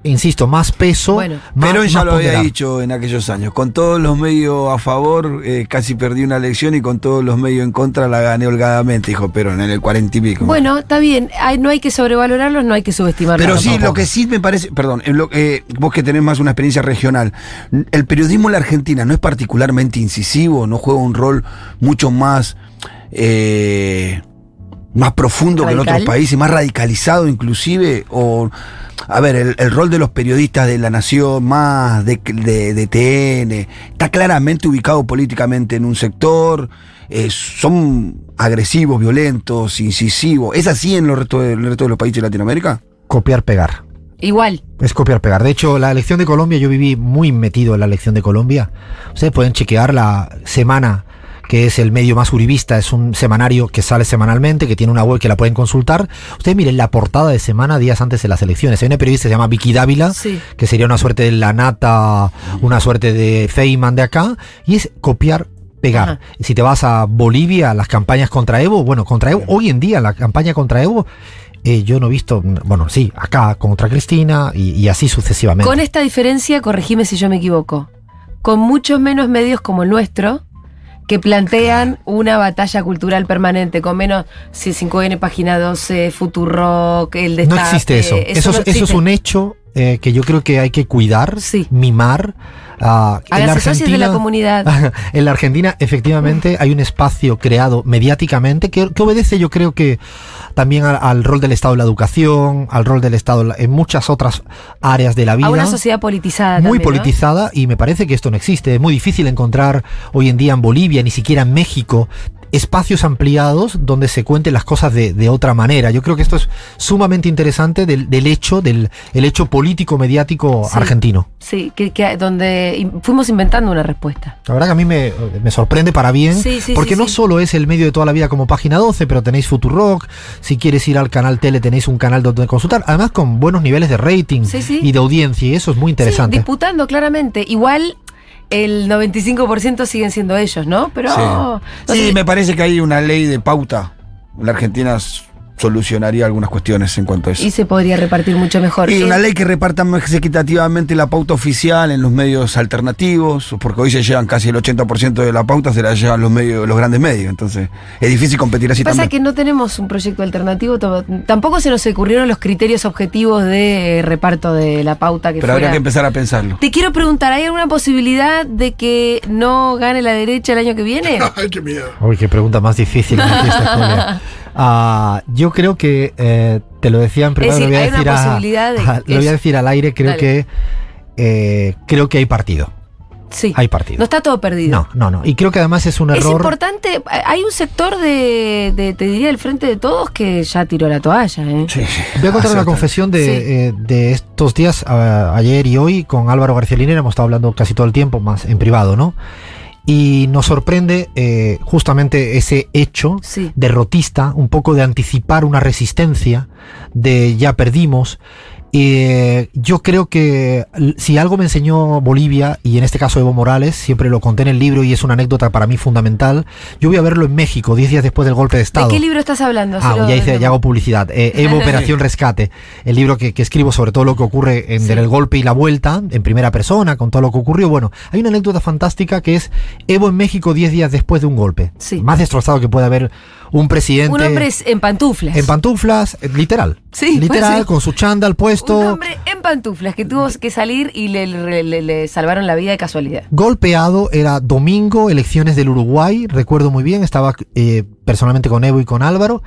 insisto, más peso. Bueno. más, Pero ya más lo había dicho en aquellos años. Con todos los medios a favor, eh, casi perdí una elección y con todos los medios en contra la gané holgadamente, dijo Perón, en el cuarenta y pico. Bueno, está bien. Hay- no hay que sobrevalorarlos, no hay que subestimarlos. Pero sí, tampoco. lo que sí me parece, perdón, en lo- eh, vos que tenés más una experiencia regional, el periodismo en la Argentina no es particularmente incisivo, no juega un rol mucho más, eh, más profundo que en otros países, más radicalizado inclusive, o, a ver, el, el rol de los periodistas de la nación, más de, de, de TN, está claramente ubicado políticamente en un sector, eh, son agresivos, violentos, incisivos, ¿es así en, los resto de- en el resto de los países de Latinoamérica? Copiar, pegar. Igual. Es copiar, pegar. De hecho, la elección de Colombia, yo viví muy metido en la elección de Colombia. Ustedes pueden chequear la semana, que es el medio más uribista, es un semanario que sale semanalmente, que tiene una web que la pueden consultar. Ustedes miren la portada de semana días antes de las elecciones. Hay una periodista que se llama Vicky Dávila, Sí. que sería una suerte de la nata, una suerte de Feynman de acá, y es copiar. Pegar. Ajá. Si te vas a Bolivia, las campañas contra Evo, bueno, contra Evo, hoy en día la campaña contra Evo, eh, yo no he visto, bueno, sí, acá contra Cristina y, y así sucesivamente. Con esta diferencia, corregime si yo me equivoco, con muchos menos medios como el nuestro, que plantean una batalla cultural permanente, con menos C5N, Página 12, Futurock, el de no existe eso. Eso, es- eso es un hecho eh, que yo creo que hay que cuidar, Sí. mimar. ah, en la socios de la Argentina- comunidad. en la Argentina, efectivamente, hay un espacio creado mediáticamente que, que obedece, yo creo que también al, al rol del Estado en la educación, al rol del Estado en muchas otras áreas de la vida. A una sociedad politizada muy también, ¿no? politizada y me parece que esto no existe. Es muy difícil encontrar hoy en día en Bolivia, ni siquiera en México, espacios ampliados donde se cuenten las cosas de, de otra manera. Yo creo que esto es sumamente interesante del, del hecho, del el hecho político mediático Sí. argentino. Sí, que, que- donde fuimos inventando una respuesta. La verdad que a mí me, me sorprende para bien, Sí, sí, porque no solo es el medio de toda la vida como página 12, pero tenéis Futurock, si quieres ir al canal tele tenéis un canal donde consultar, además con buenos niveles de rating y de audiencia, y eso es muy interesante. disputando claramente. Igual el 95% siguen siendo ellos, ¿no? Pero. Sí, no Sí, sé, me parece que hay una ley de pauta. La Argentina solucionaría algunas cuestiones en cuanto a eso. Y se podría repartir mucho mejor. Y Eh, una ley que reparta más equitativamente la pauta oficial en los medios alternativos, porque hoy se llevan casi el 80% de la pauta, se la llevan los medios, los grandes medios. Entonces, es difícil competir así Pasa también. que no tenemos un proyecto alternativo, tampoco se nos ocurrieron los criterios objetivos de eh, reparto de la pauta que Pero habría que empezar a pensarlo. Te quiero preguntar, ¿hay alguna posibilidad de que no gane la derecha el año que viene? Ay, qué miedo. Uy, qué pregunta más difícil. Ah, yo creo que, eh, te lo decía en privado, decir, lo voy a decir, a- posibilidad de a- lo voy a eso. decir al aire, creo Dale. que eh, creo que hay partido. Sí. Hay partido. No está todo perdido. No, no, no. Y creo que además es un Es error. importante, hay un sector de, de, te diría, del frente de todos que ya tiró la toalla, ¿eh? Sí, sí. Voy a contar Hace una confesión de, Sí. eh, de estos días, a- ayer y hoy, con Álvaro García Linera, hemos estado hablando casi todo el tiempo, más en privado, ¿no? Y nos sorprende eh, justamente ese hecho Sí. derrotista, un poco de anticipar una resistencia, de ya perdimos. Eh, yo creo que si algo me enseñó Bolivia, y en este caso Evo Morales, siempre lo conté en el libro y es una anécdota para mí fundamental, yo voy a verlo en México, 10 días después del golpe de ¿De Estado. qué libro estás hablando? Ah, ya, hice, ya hago publicidad. Eh, Evo Operación Rescate, el libro que, que escribo sobre todo lo que ocurre en Sí. el golpe y la vuelta, en primera persona, con todo lo que ocurrió. Bueno, hay una anécdota fantástica que es Evo en México 10 días después de un golpe. Sí. Más destrozado que puede haber un presidente. Un hombre en pantuflas. en pantuflas, eh, literal. Sí, literal, pues con su chándal puesto. Un hombre en pantuflas que tuvo que salir y le, le- le- le salvaron la vida de casualidad. Golpeado, era domingo, elecciones del Uruguay, recuerdo muy bien, estaba eh, personalmente con Evo y con Álvaro,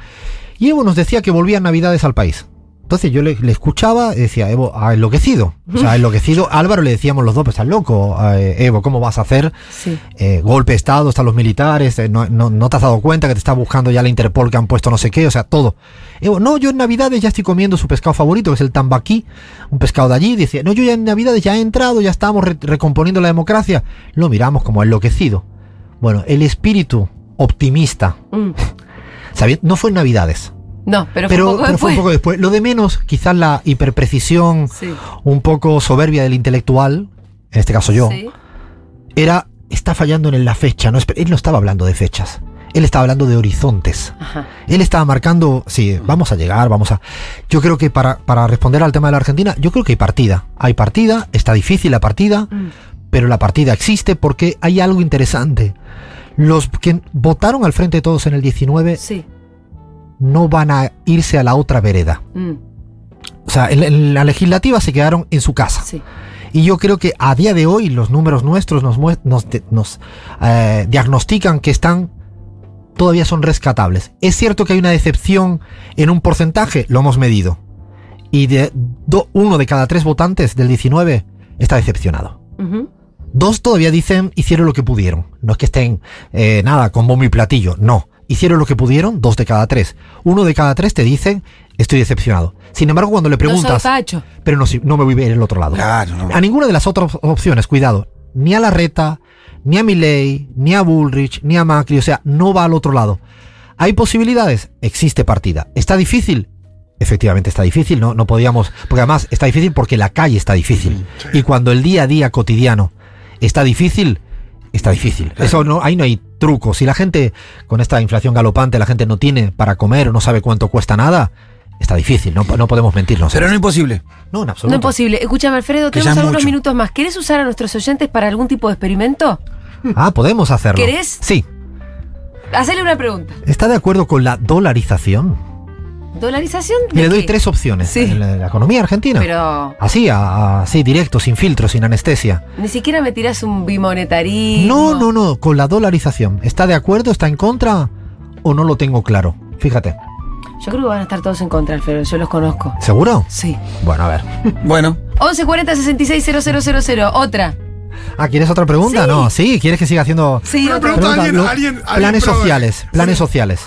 y Evo nos decía que volvían Navidades al país. Entonces yo le, le escuchaba y decía, Evo, ha enloquecido. O sea, ha enloquecido. Álvaro le decíamos los dos, pues estás loco, eh, Evo, ¿cómo vas a hacer? Sí. Eh, golpe de Estado, están los militares, eh, no, no- no te has dado cuenta que te está buscando ya la Interpol que han puesto no sé qué, o sea, todo. Evo, no, yo en Navidades ya estoy comiendo su pescado favorito, que es el tambaquí, un pescado de allí. Decía, no, yo ya en Navidades ya he entrado, ya estamos re- recomponiendo la democracia. Lo miramos como enloquecido. Bueno, el espíritu optimista, Mm. ¿sabía? no fue en Navidades, No, pero, pero, fue un poco pero fue un después. poco después. Lo de menos, quizás la hiperprecisión, Sí. un poco soberbia del intelectual, en este caso yo, Sí. era, está fallando en la fecha. No, él no estaba hablando de fechas. Él estaba hablando de horizontes. Ajá. Él estaba marcando, sí, vamos a llegar, vamos a... Yo creo que para, para responder al tema de la Argentina, yo creo que hay partida. Hay partida, está difícil la partida, Mm. pero la partida existe porque hay algo interesante. Los que votaron al frente de todos en el 19 Sí. No van a irse a la otra vereda. Mm. O sea, en, en la legislativa se quedaron en su casa. Sí. Y yo creo que a día de hoy los números nuestros nos, nos, eh, diagnostican que están todavía son rescatables. Es cierto que hay una decepción en un porcentaje, lo hemos medido. Y de do- uno de cada tres votantes del 19 está decepcionado. Dos todavía dicen hicieron lo que pudieron. No es que estén eh, nada con bombo y platillo. No. Hicieron lo que pudieron, dos de cada tres. Uno de cada tres te dicen estoy decepcionado. Sin embargo, cuando le preguntas, pero no, no me voy a ver el otro lado. Claro, no. A ninguna de las otras opciones, cuidado. Ni a la reta, ni a Milley, ni a Bullrich, ni a Macri. O sea, no va al otro lado. ¿Hay posibilidades? Existe partida. ¿Está difícil? Efectivamente está difícil, no, no podíamos. Porque además está difícil porque la calle está difícil. Y cuando el día a día cotidiano está difícil, está difícil. Eso no, ahí no hay truco. Si la gente, con esta inflación galopante, la gente no tiene para comer o no sabe cuánto cuesta nada, está difícil. No, no podemos mentirnos. Pero no imposible. no, en No absoluto. es posible. Escúchame, Alfredo, Que tenemos algunos mucho. minutos más. ¿Querés usar a nuestros oyentes para algún tipo de experimento? Ah, podemos hacerlo. ¿Querés? Sí. Hacele una pregunta. ¿Está de acuerdo con la dolarización? ¿Dolarización? De le doy tres opciones. Sí. En la, la economía argentina. Pero Así, a- así, directo, sin filtro, sin anestesia. ni siquiera me tirás un bimonetarismo. No, no, no, con la dolarización. ¿Está de acuerdo? ¿Está en contra? ¿O no lo tengo claro? Fíjate. Yo creo que van a estar todos en contra, Alfredo. Yo los conozco. ¿Seguro? Sí. Bueno, a ver. Bueno, 1140 66 000. Otra. Ah, ¿quieres otra pregunta? Sí. No, sí, ¿quieres que siga haciendo Sí, pregunta. Pregunta, alguien- lo- alguien- alguien planes sociales, planes Sí. sociales.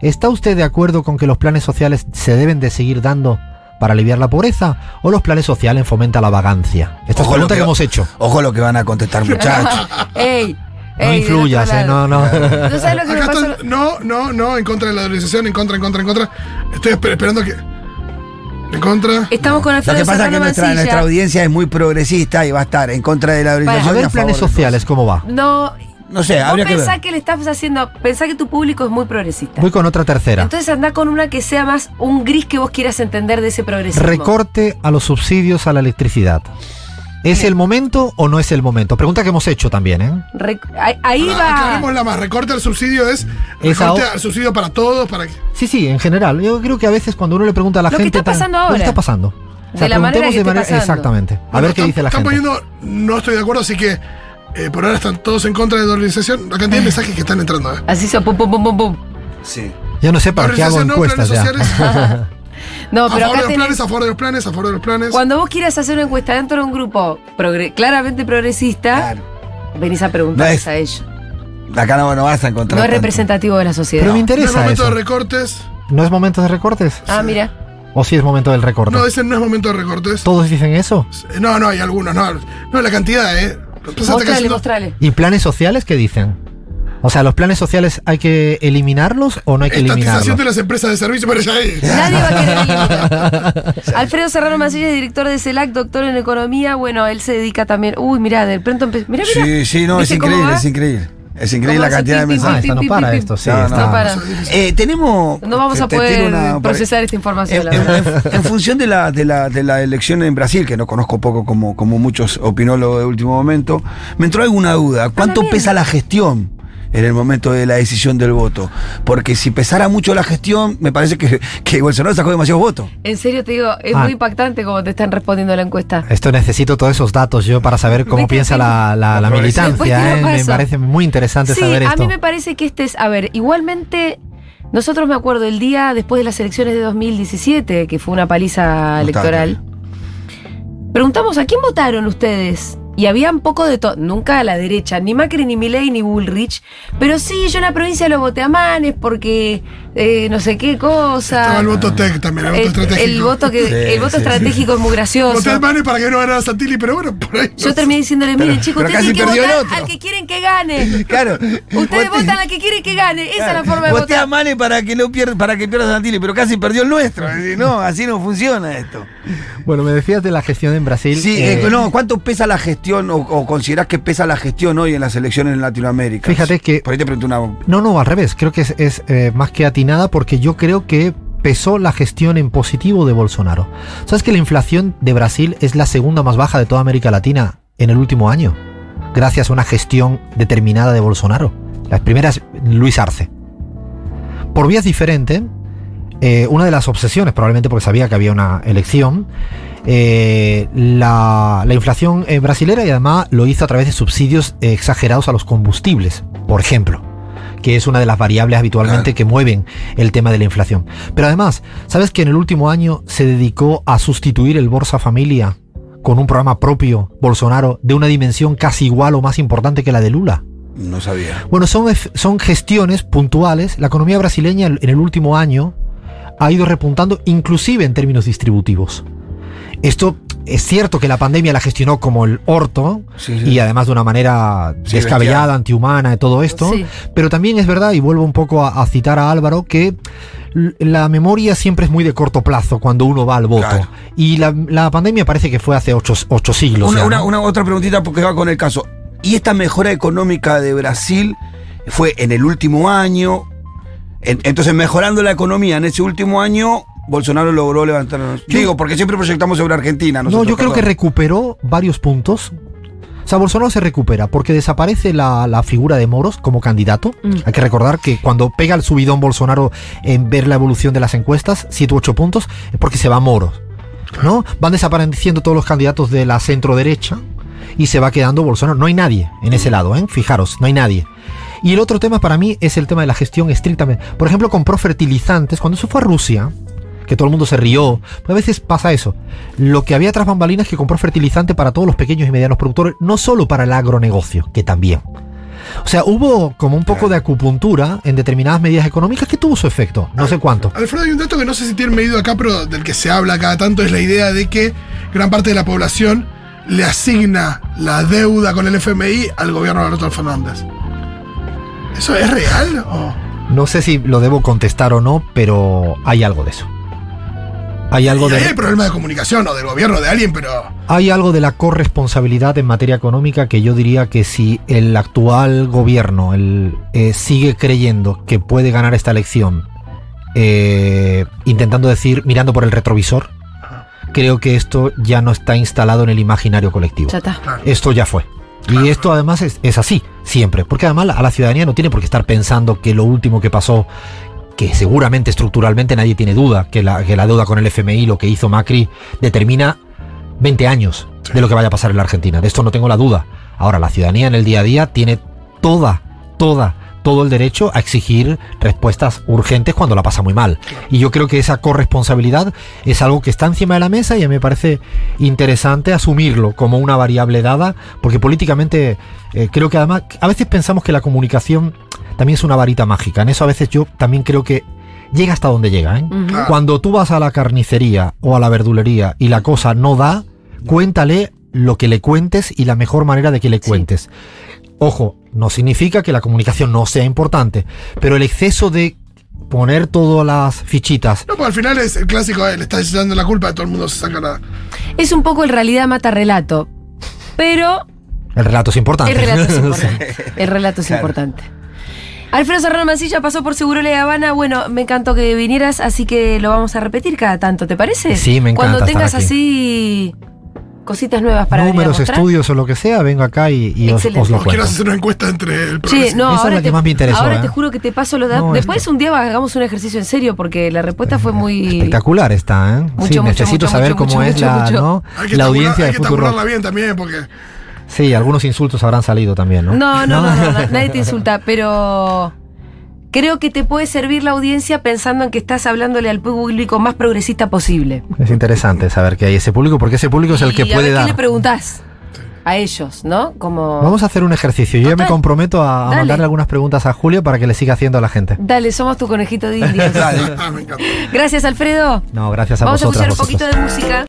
¿Está usted de acuerdo con que los planes sociales se deben de seguir dando para aliviar la pobreza o los planes sociales fomentan la vagancia? Esta es Ojo lo pregunta que, que- hemos hecho. Ojo lo que van a contestar, muchachos. ¡Ey! No ey, influyas, eh, no, no. ¿Tú sabes lo que me Acá estoy, no, no, no, en contra de la dolarización, en contra, en contra, en contra. Estoy esper- esperando que. En contra. Estamos con Lo Alfredo que pasa es que nuestra, nuestra audiencia es muy progresista y va a estar en contra de la Para, y a favor planes sociales, ¿cómo va? No, No sé, habría que pensá ver. que le estás haciendo, pensá que tu público es muy progresista. Voy con otra tercera. Entonces anda con una que sea más un gris que vos quieras entender de ese progresismo. Recorte a los subsidios a la electricidad. ¿Es el momento o no es el momento? Pregunta que hemos hecho también, ¿eh? Ahí, ahí Ahora, va. aclarémosla más. Recorte al subsidio es. Es Recorte ahora- al subsidio para todos, para que. Sí, sí, en general. Yo creo que a veces cuando uno le pregunta a la Lo que gente. está pasando Lo ahora. que está pasando. De la manera preguntemos que esté pasando. Exactamente. A Bueno, ver qué están- dice la están gente. poniendo. No estoy de acuerdo, así que. Eh, por ahora están todos en contra de la dolarización. La cantidad de mensajes que están entrando. ¿eh? Así son, pum, pum, pum, pum, pum. Sí. Yo no sé para qué hago Dolarización no, planes encuestas ya. sociales. No, a pero favor acá de los tenés- planes, a favor de los planes, a favor de los planes. Cuando vos quieras hacer una encuesta dentro de un grupo progre- claramente progresista, Claro. venís a preguntarles No a ellos. Acá no, no vas a encontrar. No es tanto. representativo de la sociedad. Pero me no es interesa momento eso. de recortes. ¿No es momento de recortes? Ah, mira. ¿O sí es momento del recorte? No, dicen no es momento de recortes. ¿Todos dicen eso? No, no, hay algunos, no. No, la cantidad, ¿eh? Mostrale, mostrale. ¿Y planes sociales qué dicen? O sea, ¿los planes sociales hay que eliminarlos o no hay que Estatización eliminarlos? de las empresas de servicio, ahí. Nadie va a querer eliminar. Alfredo Serrano Mancilla es director de CELAC, doctor en economía. Bueno, él se dedica también. Uy, mirá, de pronto empe- Mirá, mirá. Sí, sí, no, es ¿Viste cómo increíble, es increíble. Es increíble ¿Cómo la cantidad de mensajes. Ah, no para esto, sí. No, para. Eh, tenemos. No vamos a poder procesar esta información, En, función de la, de, la, de la elección en Brasil, que no conozco poco como, como muchos opinólogos de último momento, me entró alguna duda. ¿Cuánto bien. pesa la gestión? En el momento de la decisión del voto. Porque si pesara mucho la gestión, me parece que, que Bolsonaro sacó demasiados votos. En serio te digo, es Ah. muy impactante como te están respondiendo la encuesta. Esto necesito todos esos datos yo para saber cómo piensa la, la- militancia. ¿eh? Me parece muy interesante Sí, saber a esto. mí me parece que este es, a ver, igualmente, nosotros me acuerdo el día después de las elecciones de 2017, que fue una paliza electoral, preguntamos a quién votaron ustedes. Y había un poco de todo, nunca a la derecha, ni Macri, ni Milei, ni Bullrich. Pero sí, yo en la provincia lo voté a Manes porque eh, no sé qué cosa. Estaba el voto tech también, el voto El- estratégico. el voto, que, Sí, el voto sí, estratégico es muy gracioso. Voté al Mane para que no ganara Santilli, pero bueno, por ahí. Yo no terminé diciéndole, miren chicos, ustedes tienen que votar otro. al que quieren que gane. Claro. Ustedes votan al que quieren que gane. Esa es la forma de Voté a votar. Mane para que no pierda, para que pierda Santilli, pero casi perdió el nuestro. No, así no funciona esto. Bueno, me decías de la gestión en Brasil. Sí, eh, eh, no, ¿cuánto pesa la gestión o, o considerás que pesa la gestión hoy en las elecciones en Latinoamérica? Fíjate que- Por ahí te pregunto una. No, no, al revés. Creo que es, es, eh, más que atinada porque yo creo que pesó la gestión en positivo de Bolsonaro. ¿Sabes que la inflación de Brasil es la segunda más baja de toda América Latina en el último año? Gracias a una gestión determinada de Bolsonaro. La primera es Luis Arce. Por vías diferentes, eh, una de las obsesiones, probablemente porque sabía que había una elección, eh, la, la inflación eh, brasilera y además lo hizo a través de subsidios eh, exagerados a los combustibles, por ejemplo, que es una de las variables habitualmente Claro. que mueven el tema de la inflación. Pero además, ¿sabes que en el último año se dedicó a sustituir el Bolsa Familia con un programa propio, Bolsonaro, de una dimensión casi igual o más importante que la de Lula? No sabía. Bueno, son, son gestiones puntuales. La economía brasileña en el último año ha ido repuntando, inclusive en términos distributivos. Esto es cierto que la pandemia la gestionó como el orto Sí, sí. y además de una manera Sí, descabellada, bestial. antihumana y todo esto. Sí. Pero también es verdad, y vuelvo un poco a, a citar a Álvaro, que la memoria siempre es muy de corto plazo cuando uno va al voto. Claro. Y la, la pandemia parece que fue hace ocho, ocho siglos. Una, ya, una- ¿no? una otra preguntita porque va con el caso. ¿Y esta mejora económica de Brasil fue en el último año? En- entonces, mejorando la economía en ese último año, Bolsonaro logró levantar. Digo, porque siempre proyectamos sobre Argentina. No, nosotros, yo creo que recuperó varios puntos. O sea, Bolsonaro se recupera porque desaparece la, la figura de Moros como candidato. Mm. Hay que recordar que cuando pega el subidón Bolsonaro en ver la evolución de las encuestas, 7 u 8 puntos, es porque se va Moros. ¿No? Van desapareciendo todos los candidatos de la centro derecha y se va quedando Bolsonaro. No hay nadie en ese lado, ¿eh? Fijaros, no hay nadie. Y el otro tema para mí es el tema de la gestión estrictamente. Por ejemplo, compró fertilizantes. Cuando se fue a Rusia, que todo el mundo se rió. Pues a veces pasa eso. Lo que había tras bambalinas es que compró fertilizante para todos los pequeños y medianos productores, no solo para el agronegocio, que también. O sea, hubo como un poco de acupuntura en determinadas medidas económicas que tuvo su efecto. No sé cuánto. Alfredo, hay un dato que no sé si tiene medido acá, pero del que se habla cada tanto, es la idea de que gran parte de la población le asigna la deuda con el FMI al gobierno de Alberto Fernández. ¿Eso es real? o- No sé si lo debo contestar o no, pero hay algo de eso. Hay algo Y ahí hay de, problema de comunicación o del gobierno o de alguien, pero. hay algo de la corresponsabilidad en materia económica que yo diría que si el actual gobierno el, eh, sigue creyendo que puede ganar esta elección, eh, intentando decir, mirando por el retrovisor, creo que esto ya no está instalado en el imaginario colectivo. Ya está. Claro. Esto ya fue. Y esto además es, es así, siempre. Porque además a la ciudadanía no tiene por qué estar pensando que lo último que pasó, que seguramente estructuralmente nadie tiene duda, que la, que la deuda con el FMI, lo que hizo Macri, determina 20 años de lo que vaya a pasar en la Argentina. De esto no tengo la duda. Ahora, la ciudadanía en el día a día tiene toda, toda, todo el derecho a exigir respuestas urgentes cuando la pasa muy mal. Y yo creo que esa corresponsabilidad es algo que está encima de la mesa y me parece interesante asumirlo como una variable dada, porque políticamente eh, creo que además, a veces pensamos que la comunicación también es una varita mágica. En eso a veces yo también creo que llega hasta donde llega. ¿eh? Ujú. Claro. Cuando tú vas a la carnicería o a la verdulería y la cosa no da, cuéntale lo que le cuentes y la mejor manera de que le Sí. cuentes. Ojo, no significa que la comunicación no sea importante, pero el exceso de poner todas las fichitas. No, pues al final es el clásico, eh, le estás echando la culpa, todo el mundo se saca la. Es un poco el realidad mata relato. Pero El relato es importante. el relato es importante. El relato es Claro. importante. Alfredo Serrano Mancilla pasó por Seguro La Habana. Bueno, me encantó que vinieras, así que lo vamos a repetir cada tanto, ¿te parece? Sí, me encanta Cuando estar tengas aquí. así cositas nuevas para venir a Números, mostrar. estudios o lo que sea, vengo acá y, y os, Excelente. os lo cuento. hacer una encuesta entre el Sí, no, Esa es ahora, la que te, más me interesó, ahora ¿eh? te juro que te paso los datos. No, Después esto- un día hagamos un ejercicio en serio porque la respuesta fue muy... Espectacular está, ¿eh? Mucho, sí, mucho, necesito mucho, saber mucho, cómo mucho, es mucho, la, mucho. ¿no? Hay que la tabular- audiencia hay de que Futuro. tabularla bien también, porque. Sí, algunos insultos habrán salido también, ¿no? No, no, no, no, no, nadie te insulta, pero creo que te puede servir la audiencia pensando en que estás hablándole al público más progresista posible. Es interesante saber que hay ese público, porque ese público es el que Y a puede ver dar. ¿Qué le preguntás a ellos, no? Como... Vamos a hacer un ejercicio. Yo ya me comprometo a, Dale. mandarle algunas preguntas a Julio para que le siga haciendo a la gente. Dale, somos tu conejito de indios. Me encanta. Gracias, Alfredo. No, gracias a Vamos a escuchar un vosotros. poquito de música.